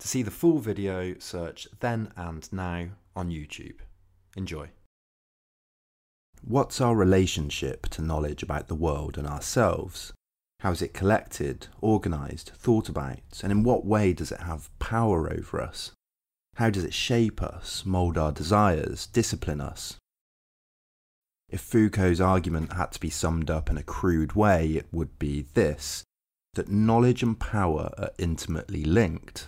To see the full video, search Then and Now on YouTube. Enjoy. What's our relationship to knowledge about the world and ourselves? How is it collected, organised, thought about, and in what way does it have power over us? How does it shape us, mould our desires, discipline us? If Foucault's argument had to be summed up in a crude way, it would be this that knowledge and power are intimately linked.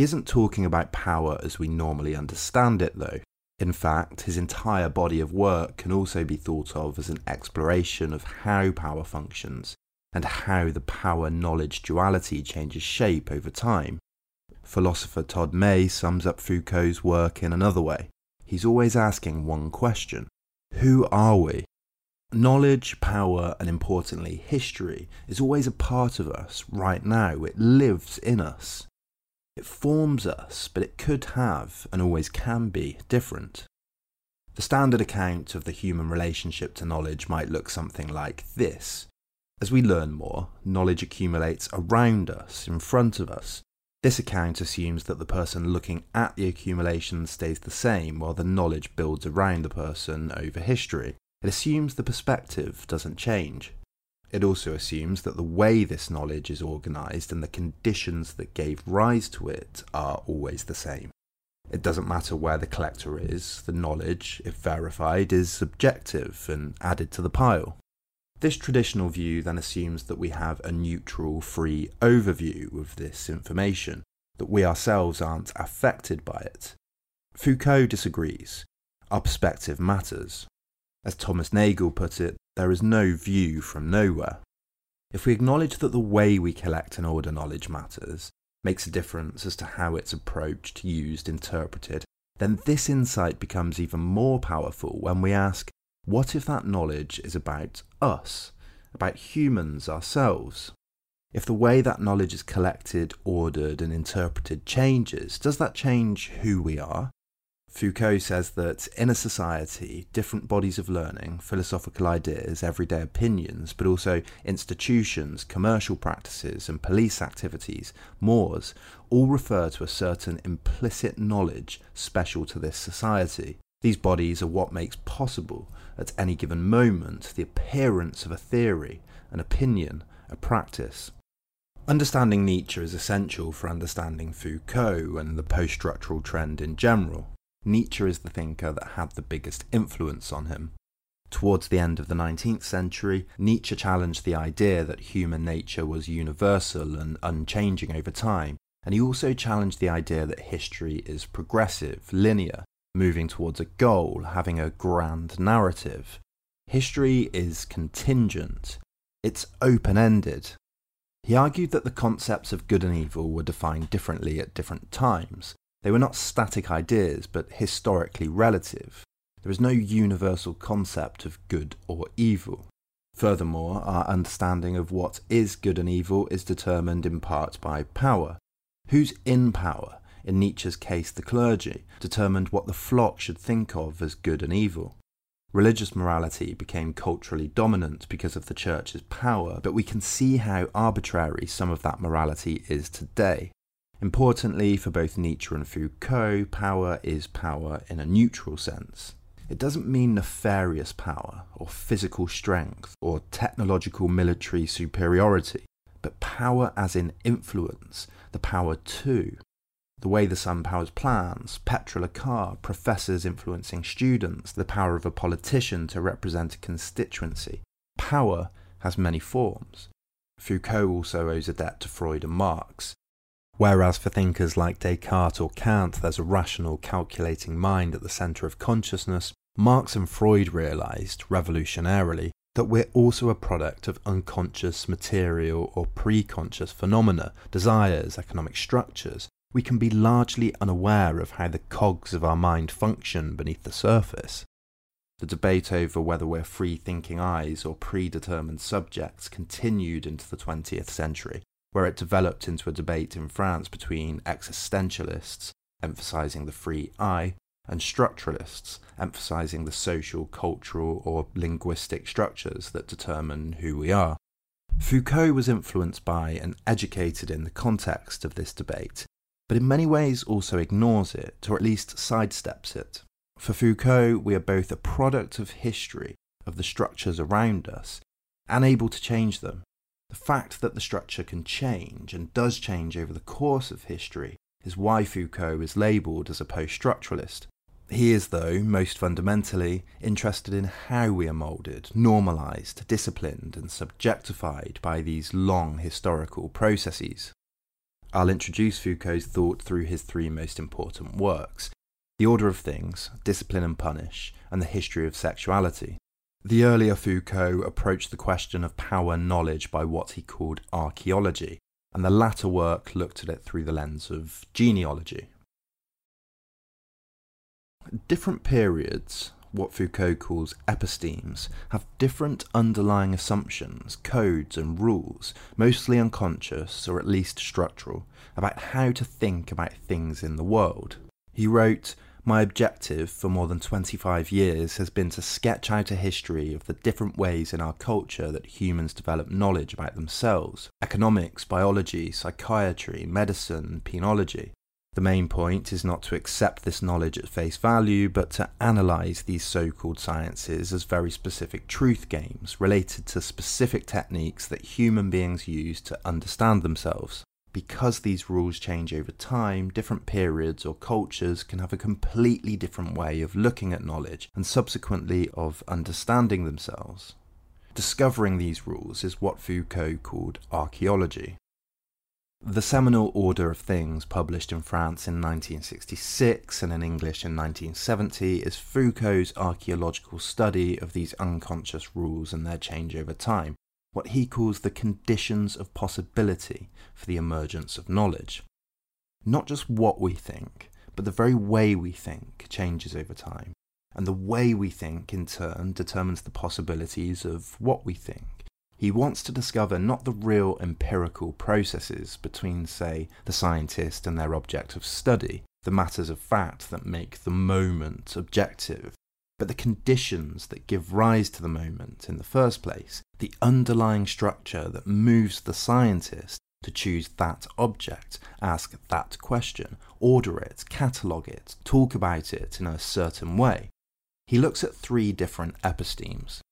He isn't talking about power as we normally understand it, though. In fact, his entire body of work can also be thought of as an exploration of how power functions and how the power knowledge duality changes shape over time. Philosopher Todd May sums up Foucault's work in another way. He's always asking one question Who are we? Knowledge, power, and importantly, history is always a part of us right now. It lives in us. It forms us, but it could have, and always can be, different. The standard account of the human relationship to knowledge might look something like this. As we learn more, knowledge accumulates around us, in front of us. This account assumes that the person looking at the accumulation stays the same while the knowledge builds around the person over history. It assumes the perspective doesn't change. It also assumes that the way this knowledge is organised and the conditions that gave rise to it are always the same. It doesn't matter where the collector is, the knowledge, if verified, is subjective and added to the pile. This traditional view then assumes that we have a neutral, free overview of this information, that we ourselves aren't affected by it. Foucault disagrees. Our perspective matters. As Thomas Nagel put it, there is no view from nowhere. If we acknowledge that the way we collect and order knowledge matters, makes a difference as to how it's approached, used, interpreted, then this insight becomes even more powerful when we ask, what if that knowledge is about us, about humans ourselves? If the way that knowledge is collected, ordered, and interpreted changes, does that change who we are? Foucault says that in a society, different bodies of learning, philosophical ideas, everyday opinions, but also institutions, commercial practices, and police activities, mores, all refer to a certain implicit knowledge special to this society. These bodies are what makes possible, at any given moment, the appearance of a theory, an opinion, a practice. Understanding Nietzsche is essential for understanding Foucault and the post structural trend in general. Nietzsche is the thinker that had the biggest influence on him. Towards the end of the 19th century, Nietzsche challenged the idea that human nature was universal and unchanging over time, and he also challenged the idea that history is progressive, linear, moving towards a goal, having a grand narrative. History is contingent, it's open ended. He argued that the concepts of good and evil were defined differently at different times, they were not static ideas, but historically relative. There is no universal concept of good or evil. Furthermore, our understanding of what is good and evil is determined in part by power. Who's in power, in Nietzsche's case the clergy, determined what the flock should think of as good and evil. Religious morality became culturally dominant because of the church's power, but we can see how arbitrary some of that morality is today. Importantly, for both Nietzsche and Foucault, power is power in a neutral sense. It doesn't mean nefarious power, or physical strength, or technological military superiority, but power as in influence, the power to. The way the sun powers plans, petrol a car, professors influencing students, the power of a politician to represent a constituency. Power has many forms. Foucault also owes a debt to Freud and Marx. Whereas for thinkers like Descartes or Kant, there's a rational, calculating mind at the centre of consciousness, Marx and Freud realised, revolutionarily, that we're also a product of unconscious material or pre-conscious phenomena, desires, economic structures. We can be largely unaware of how the cogs of our mind function beneath the surface. The debate over whether we're free thinking eyes or predetermined subjects continued into the 20th century, where it developed into a debate in France between existentialists, emphasizing the free I, and structuralists, emphasizing the social, cultural, or linguistic structures that determine who we are. Foucault was influenced by and educated in the context of this debate, but in many ways also ignores it, or at least sidesteps it. For Foucault, we are both a product of history, of the structures around us, and able to change them. The fact that the structure can change and does change over the course of history is why Foucault is labelled as a post structuralist. He is, though, most fundamentally interested in how we are moulded, normalised, disciplined, and subjectified by these long historical processes. I'll introduce Foucault's thought through his three most important works The Order of Things, Discipline and Punish, and The History of Sexuality. The earlier Foucault approached the question of power knowledge by what he called archaeology, and the latter work looked at it through the lens of genealogy. Different periods, what Foucault calls epistemes, have different underlying assumptions, codes, and rules, mostly unconscious or at least structural, about how to think about things in the world. He wrote, my objective for more than 25 years has been to sketch out a history of the different ways in our culture that humans develop knowledge about themselves economics, biology, psychiatry, medicine, penology. The main point is not to accept this knowledge at face value, but to analyse these so called sciences as very specific truth games related to specific techniques that human beings use to understand themselves. Because these rules change over time, different periods or cultures can have a completely different way of looking at knowledge and subsequently of understanding themselves. Discovering these rules is what Foucault called archaeology. The seminal Order of Things, published in France in 1966 and in English in 1970, is Foucault's archaeological study of these unconscious rules and their change over time, what he calls the conditions of possibility for the emergence of knowledge. Not just what we think, but the very way we think changes over time, and the way we think in turn determines the possibilities of what we think he wants to discover not the real empirical processes between, say, the scientist and their object of study, the matters of fact that make the moment objective, but the conditions that give rise to the moment in the first place, the underlying structure that moves the scientist to choose that object, ask that question, order it, catalogue it, talk about it in a certain way. He looks at three different epistemes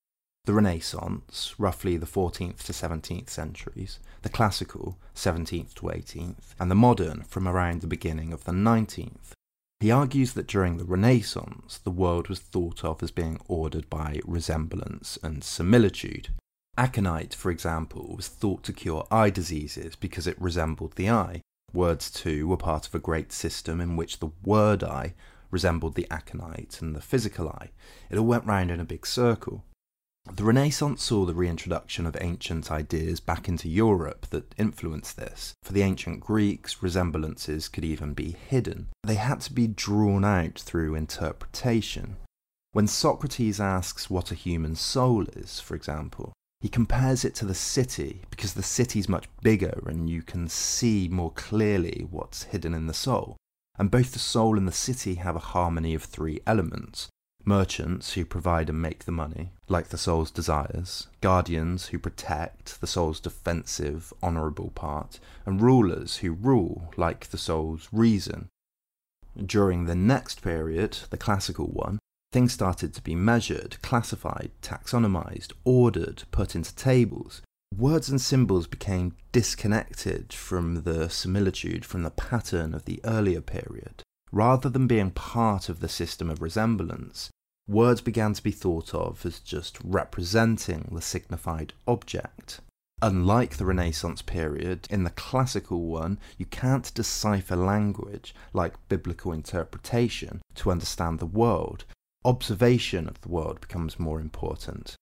the Renaissance, roughly the 14th to 17th centuries, the classical, 17th to 18th, and the modern from around the beginning of the 19th. He argues that during the Renaissance, the world was thought of as being ordered by resemblance and similitude. Aconite, for example, was thought to cure eye diseases because it resembled the eye. Words, too, were part of a great system in which the word eye resembled the aconite and the physical eye. It all went round in a big circle. The Renaissance saw the reintroduction of ancient ideas back into Europe that influenced this. For the ancient Greeks, resemblances could even be hidden. They had to be drawn out through interpretation. When Socrates asks what a human soul is, for example, He compares it to the city because the city's much bigger and you can see more clearly what's hidden in the soul. And both the soul and the city have a harmony of three elements merchants who provide and make the money, like the soul's desires, guardians who protect the soul's defensive, honourable part, and rulers who rule, like the soul's reason. During the next period, the classical one, things started to be measured, classified, taxonomized, ordered, put into tables. Words and symbols became disconnected from the similitude, from the pattern of the earlier period. Rather than being part of the system of resemblance, words began to be thought of as just representing the signified object. Unlike the Renaissance period, in the classical one, you can't decipher language like biblical interpretation to understand the world. Observation of the world becomes more important.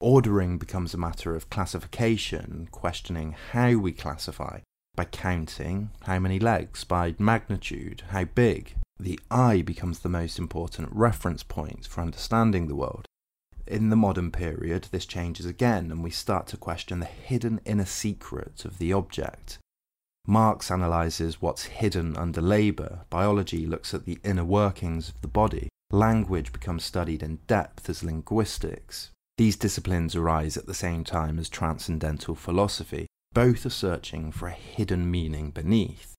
Ordering becomes a matter of classification, questioning how we classify, by counting how many legs, by magnitude, how big. The eye becomes the most important reference point for understanding the world. In the modern period, this changes again, and we start to question the hidden inner secret of the object. Marx analyses what's hidden under labour, biology looks at the inner workings of the body, language becomes studied in depth as linguistics. These disciplines arise at the same time as transcendental philosophy, both are searching for a hidden meaning beneath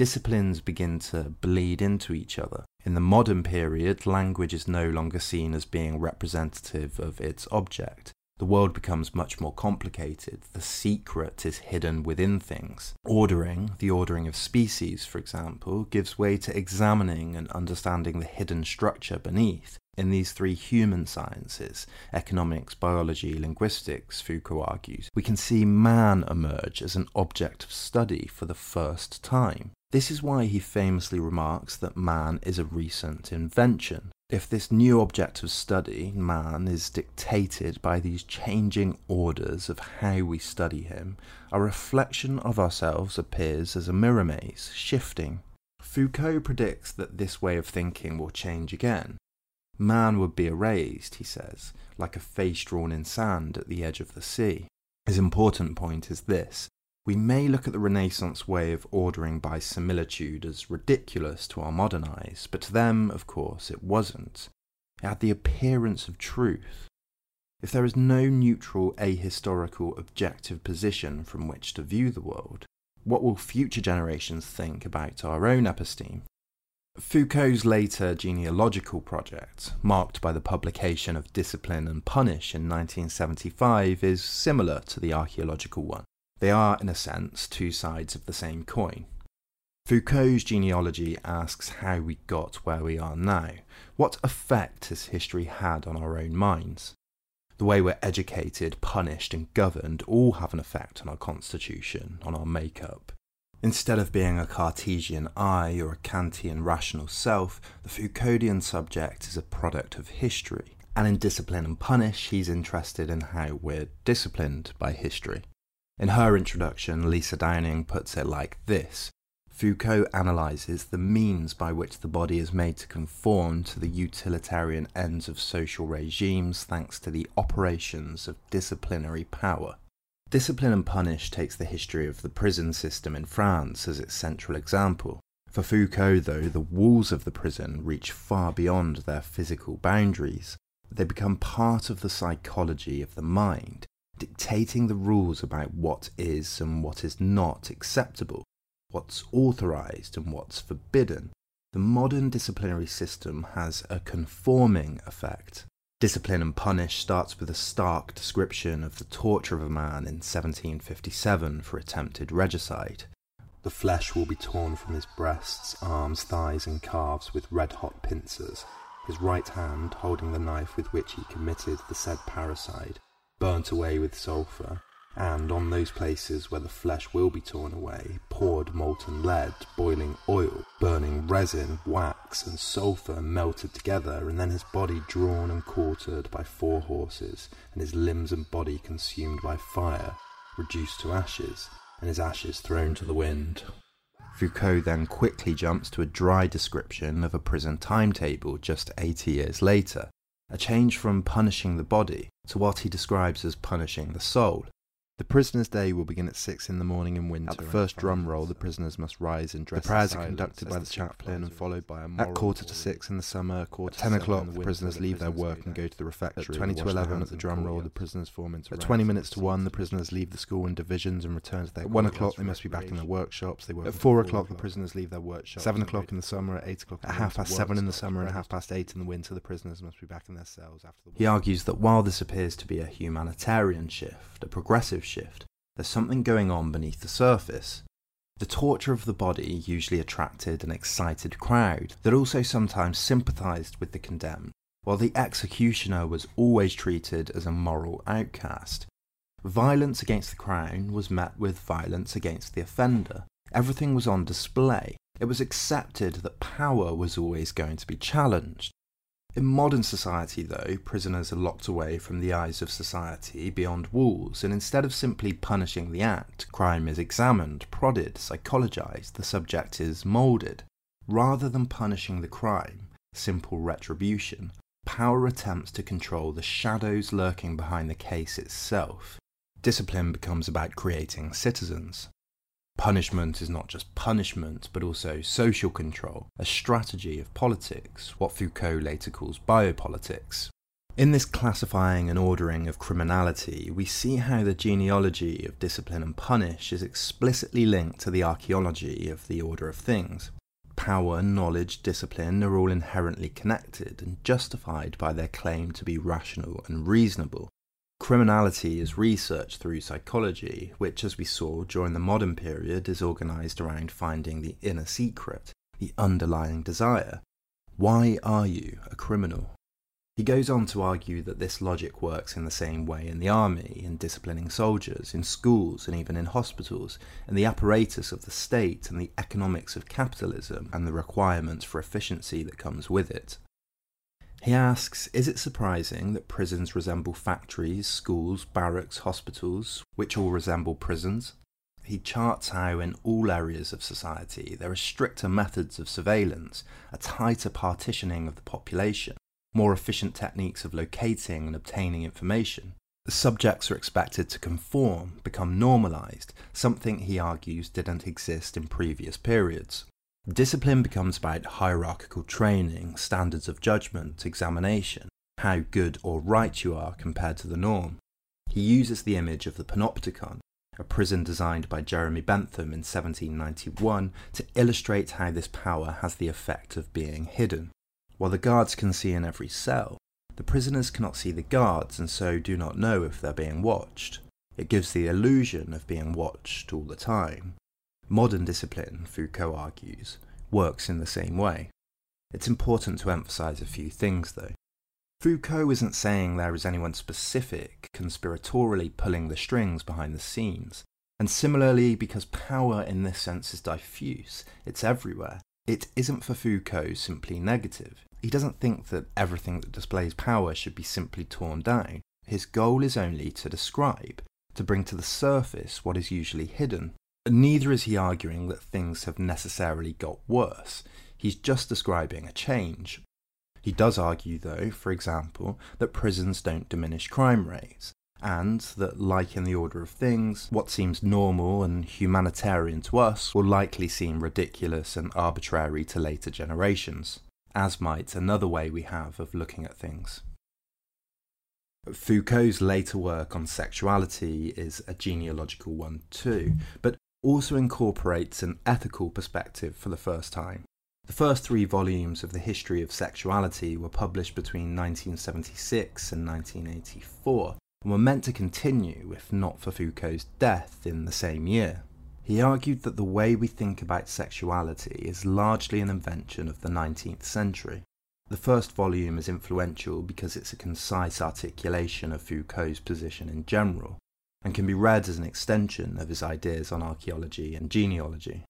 disciplines begin to bleed into each other. In the modern period, language is no longer seen as being representative of its object. The world becomes much more complicated. The secret is hidden within things. Ordering, the ordering of species, for example, gives way to examining and understanding the hidden structure beneath. In these three human sciences, economics, biology, linguistics, Foucault argues, we can see man emerge as an object of study for the first time. This is why he famously remarks that man is a recent invention. If this new object of study, man, is dictated by these changing orders of how we study him, a reflection of ourselves appears as a mirror maze, shifting. Foucault predicts that this way of thinking will change again. Man would be erased, he says, like a face drawn in sand at the edge of the sea. His important point is this we may look at the Renaissance way of ordering by similitude as ridiculous to our modern eyes, but to them, of course, it wasn't. It had the appearance of truth. If there is no neutral, ahistorical, objective position from which to view the world, what will future generations think about our own episteme? Foucault's later genealogical project, marked by the publication of Discipline and Punish in 1975, is similar to the archaeological one. They are, in a sense, two sides of the same coin. Foucault's genealogy asks how we got where we are now. What effect has history had on our own minds? The way we're educated, punished, and governed all have an effect on our constitution, on our makeup. Instead of being a Cartesian I or a Kantian rational self, the Foucauldian subject is a product of history. And in Discipline and Punish, he's interested in how we're disciplined by history. In her introduction, Lisa Downing puts it like this Foucault analyses the means by which the body is made to conform to the utilitarian ends of social regimes thanks to the operations of disciplinary power. Discipline and Punish takes the history of the prison system in France as its central example. For Foucault, though, the walls of the prison reach far beyond their physical boundaries. They become part of the psychology of the mind, dictating the rules about what is and what is not acceptable, what's authorized and what's forbidden. The modern disciplinary system has a conforming effect. Discipline and Punish starts with a stark description of the torture of a man in 1757 for attempted regicide. The flesh will be torn from his breasts, arms, thighs, and calves with red hot pincers, his right hand holding the knife with which he committed the said parricide burnt away with sulphur, and on those places where the flesh will be torn away, poured molten lead, boiling oil, burning resin, wax, and sulphur melted together, and then his body drawn and quartered by four horses, and his limbs and body consumed by fire, reduced to ashes, and his ashes thrown to the wind. Foucault then quickly jumps to a dry description of a prison timetable just 80 years later, a change from punishing the body to what he describes as punishing the soul. The prisoner's day will begin at six in the morning in winter. At the first drum roll, the prisoners must rise and dress. The prayers are conducted by the chaplain and followed by a moral. At quarter to six in the summer, quarter at ten o'clock, the prisoners leave their work and go to the refectory. At twenty to eleven, at the drum roll, the prisoners form into. At twenty minutes to one, the prisoners leave the school in divisions and return to their. At one o'clock, they must be back in their workshops. They work. At four o'clock, the prisoners leave their workshops. Seven o'clock in the summer. At eight o'clock. At half past seven in the summer and half past eight in the winter, the prisoners must be back in their cells after the. He argues that while this appears to be a humanitarian shift, a progressive shift there's something going on beneath the surface. The torture of the body usually attracted an excited crowd that also sometimes sympathised with the condemned, while the executioner was always treated as a moral outcast. Violence against the crown was met with violence against the offender. Everything was on display. It was accepted that power was always going to be challenged. In modern society, though, prisoners are locked away from the eyes of society beyond walls, and instead of simply punishing the act, crime is examined, prodded, psychologized, the subject is moulded. Rather than punishing the crime, simple retribution, power attempts to control the shadows lurking behind the case itself. Discipline becomes about creating citizens, Punishment is not just punishment, but also social control, a strategy of politics, what Foucault later calls biopolitics. In this classifying and ordering of criminality, we see how the genealogy of discipline and punish is explicitly linked to the archaeology of the order of things. Power, knowledge, discipline are all inherently connected and justified by their claim to be rational and reasonable, Criminality is researched through psychology, which, as we saw during the modern period, is organized around finding the inner secret, the underlying desire. Why are you a criminal? He goes on to argue that this logic works in the same way in the army, in disciplining soldiers, in schools, and even in hospitals, in the apparatus of the state and the economics of capitalism and the requirements for efficiency that comes with it. He asks Is it surprising that prisons resemble factories, schools, barracks, hospitals, which all resemble prisons? He charts how, in all areas of society, there are stricter methods of surveillance, a tighter partitioning of the population, more efficient techniques of locating and obtaining information. The subjects are expected to conform, become normalised, something he argues didn't exist in previous periods. Discipline becomes about hierarchical training, standards of judgment, examination, how good or right you are compared to the norm. He uses the image of the panopticon, a prison designed by Jeremy Bentham in 1791, to illustrate how this power has the effect of being hidden. While the guards can see in every cell, the prisoners cannot see the guards and so do not know if they're being watched. It gives the illusion of being watched all the time. Modern discipline, Foucault argues, works in the same way. It's important to emphasize a few things, though. Foucault isn't saying there is anyone specific conspiratorially pulling the strings behind the scenes. And similarly, because power in this sense is diffuse, it's everywhere, it isn't for Foucault simply negative. He doesn't think that everything that displays power should be simply torn down. His goal is only to describe, to bring to the surface what is usually hidden, Neither is he arguing that things have necessarily got worse. He's just describing a change. He does argue, though, for example, that prisons don't diminish crime rates, and that, like in the order of things, what seems normal and humanitarian to us will likely seem ridiculous and arbitrary to later generations, as might another way we have of looking at things. Foucault's later work on sexuality is a genealogical one too, but also incorporates an ethical perspective for the first time. The first three volumes of the history of sexuality were published between 1976 and 1984 and were meant to continue if not for Foucault's death in the same year. He argued that the way we think about sexuality is largely an invention of the 19th century. The first volume is influential because it's a concise articulation of Foucault's position in general, and can be read as an extension of his ideas on archaeology and genealogy.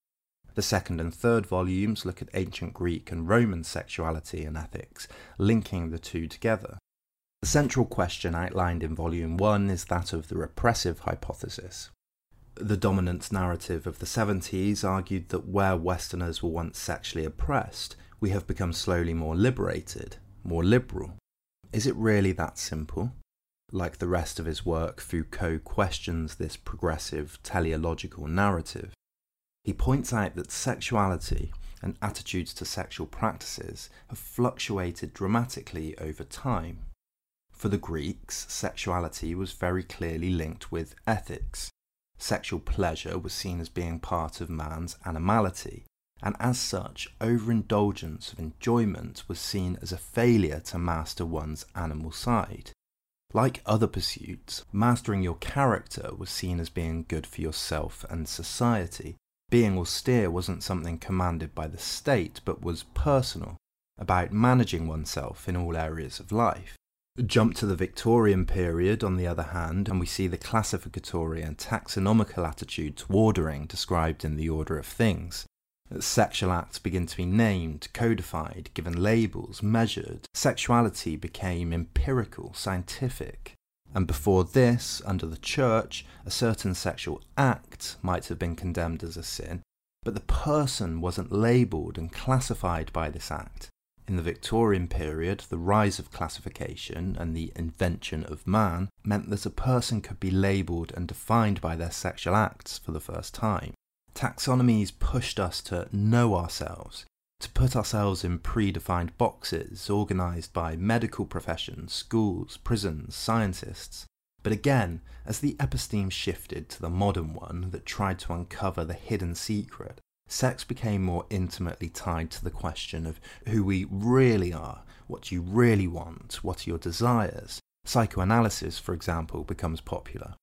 The second and third volumes look at ancient Greek and Roman sexuality and ethics, linking the two together. The central question outlined in Volume 1 is that of the repressive hypothesis. The dominant narrative of the 70s argued that where Westerners were once sexually oppressed, we have become slowly more liberated, more liberal. Is it really that simple? Like the rest of his work, Foucault questions this progressive teleological narrative. He points out that sexuality and attitudes to sexual practices have fluctuated dramatically over time. For the Greeks, sexuality was very clearly linked with ethics. Sexual pleasure was seen as being part of man's animality, and as such, overindulgence of enjoyment was seen as a failure to master one's animal side. Like other pursuits, mastering your character was seen as being good for yourself and society, being austere wasn't something commanded by the state, but was personal, about managing oneself in all areas of life. Jump to the Victorian period, on the other hand, and we see the classificatory and taxonomical attitude to ordering described in the order of things. Sexual acts begin to be named, codified, given labels, measured. Sexuality became empirical, scientific. And before this, under the church, a certain sexual act might have been condemned as a sin, but the person wasn't labelled and classified by this act. In the Victorian period, the rise of classification and the invention of man meant that a person could be labelled and defined by their sexual acts for the first time. Taxonomies pushed us to know ourselves, to put ourselves in predefined boxes organised by medical professions, schools, prisons, scientists. But again, as the episteme shifted to the modern one that tried to uncover the hidden secret, sex became more intimately tied to the question of who we really are, what you really want, what are your desires. Psychoanalysis, for example, becomes popular.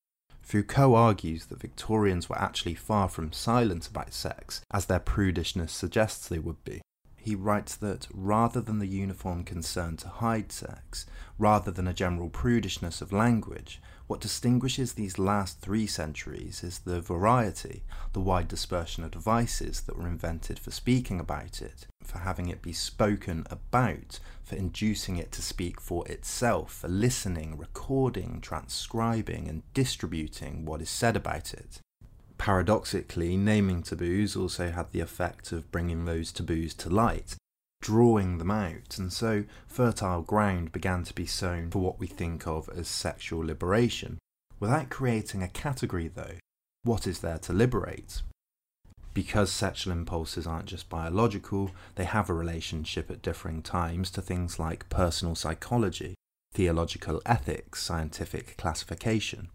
Foucault argues that Victorians were actually far from silent about sex, as their prudishness suggests they would be. He writes that rather than the uniform concern to hide sex, rather than a general prudishness of language, what distinguishes these last three centuries is the variety, the wide dispersion of devices that were invented for speaking about it, for having it be spoken about, for inducing it to speak for itself, for listening, recording, transcribing, and distributing what is said about it. Paradoxically, naming taboos also had the effect of bringing those taboos to light, drawing them out, and so fertile ground began to be sown for what we think of as sexual liberation. Without creating a category, though, what is there to liberate? Because sexual impulses aren't just biological, they have a relationship at differing times to things like personal psychology, theological ethics, scientific classification.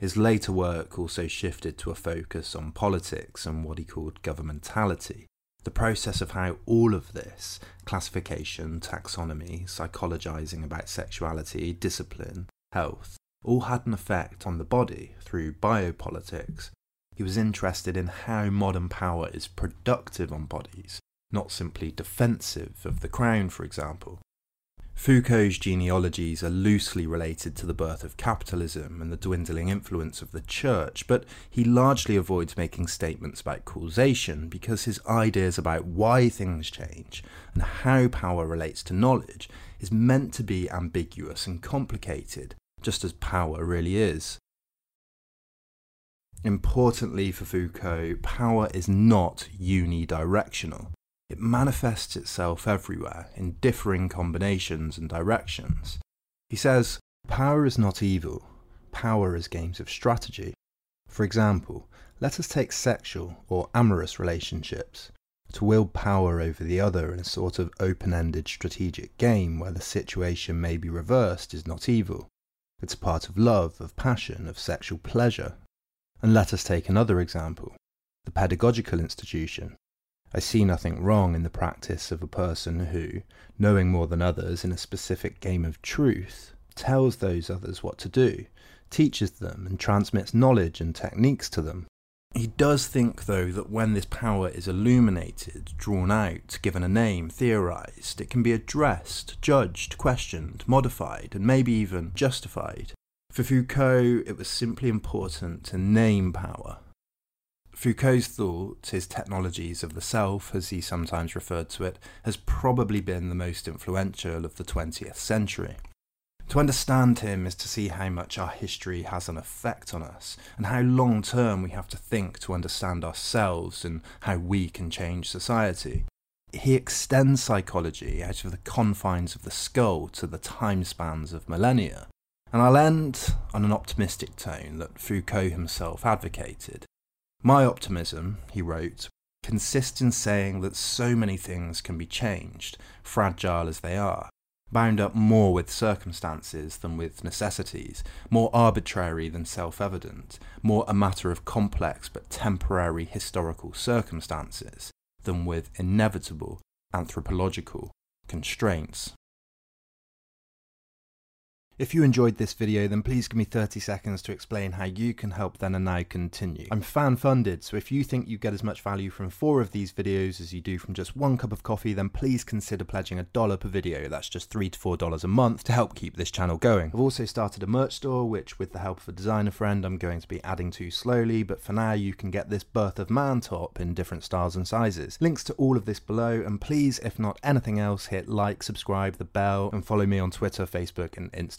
His later work also shifted to a focus on politics and what he called governmentality. The process of how all of this classification, taxonomy, psychologizing about sexuality, discipline, health all had an effect on the body through biopolitics. He was interested in how modern power is productive on bodies, not simply defensive of the crown, for example. Foucault's genealogies are loosely related to the birth of capitalism and the dwindling influence of the church, but he largely avoids making statements about causation because his ideas about why things change and how power relates to knowledge is meant to be ambiguous and complicated, just as power really is. Importantly for Foucault, power is not unidirectional. It manifests itself everywhere in differing combinations and directions. He says, Power is not evil, power is games of strategy. For example, let us take sexual or amorous relationships. To wield power over the other in a sort of open ended strategic game where the situation may be reversed is not evil. It's part of love, of passion, of sexual pleasure. And let us take another example the pedagogical institution, I see nothing wrong in the practice of a person who, knowing more than others in a specific game of truth, tells those others what to do, teaches them, and transmits knowledge and techniques to them. He does think, though, that when this power is illuminated, drawn out, given a name, theorized, it can be addressed, judged, questioned, modified, and maybe even justified. For Foucault, it was simply important to name power, Foucault's thought, his technologies of the self, as he sometimes referred to it, has probably been the most influential of the 20th century. To understand him is to see how much our history has an effect on us, and how long term we have to think to understand ourselves and how we can change society. He extends psychology out of the confines of the skull to the time spans of millennia. And I'll end on an optimistic tone that Foucault himself advocated. My optimism, he wrote, consists in saying that so many things can be changed, fragile as they are, bound up more with circumstances than with necessities, more arbitrary than self evident, more a matter of complex but temporary historical circumstances than with inevitable anthropological constraints. If you enjoyed this video, then please give me 30 seconds to explain how you can help Then and Now continue. I'm fan funded, so if you think you get as much value from four of these videos as you do from just one cup of coffee, then please consider pledging a dollar per video. That's just three to four dollars a month to help keep this channel going. I've also started a merch store, which with the help of a designer friend, I'm going to be adding to slowly, but for now you can get this Birth of Man top in different styles and sizes. Links to all of this below, and please, if not anything else, hit like, subscribe, the bell, and follow me on Twitter, Facebook, and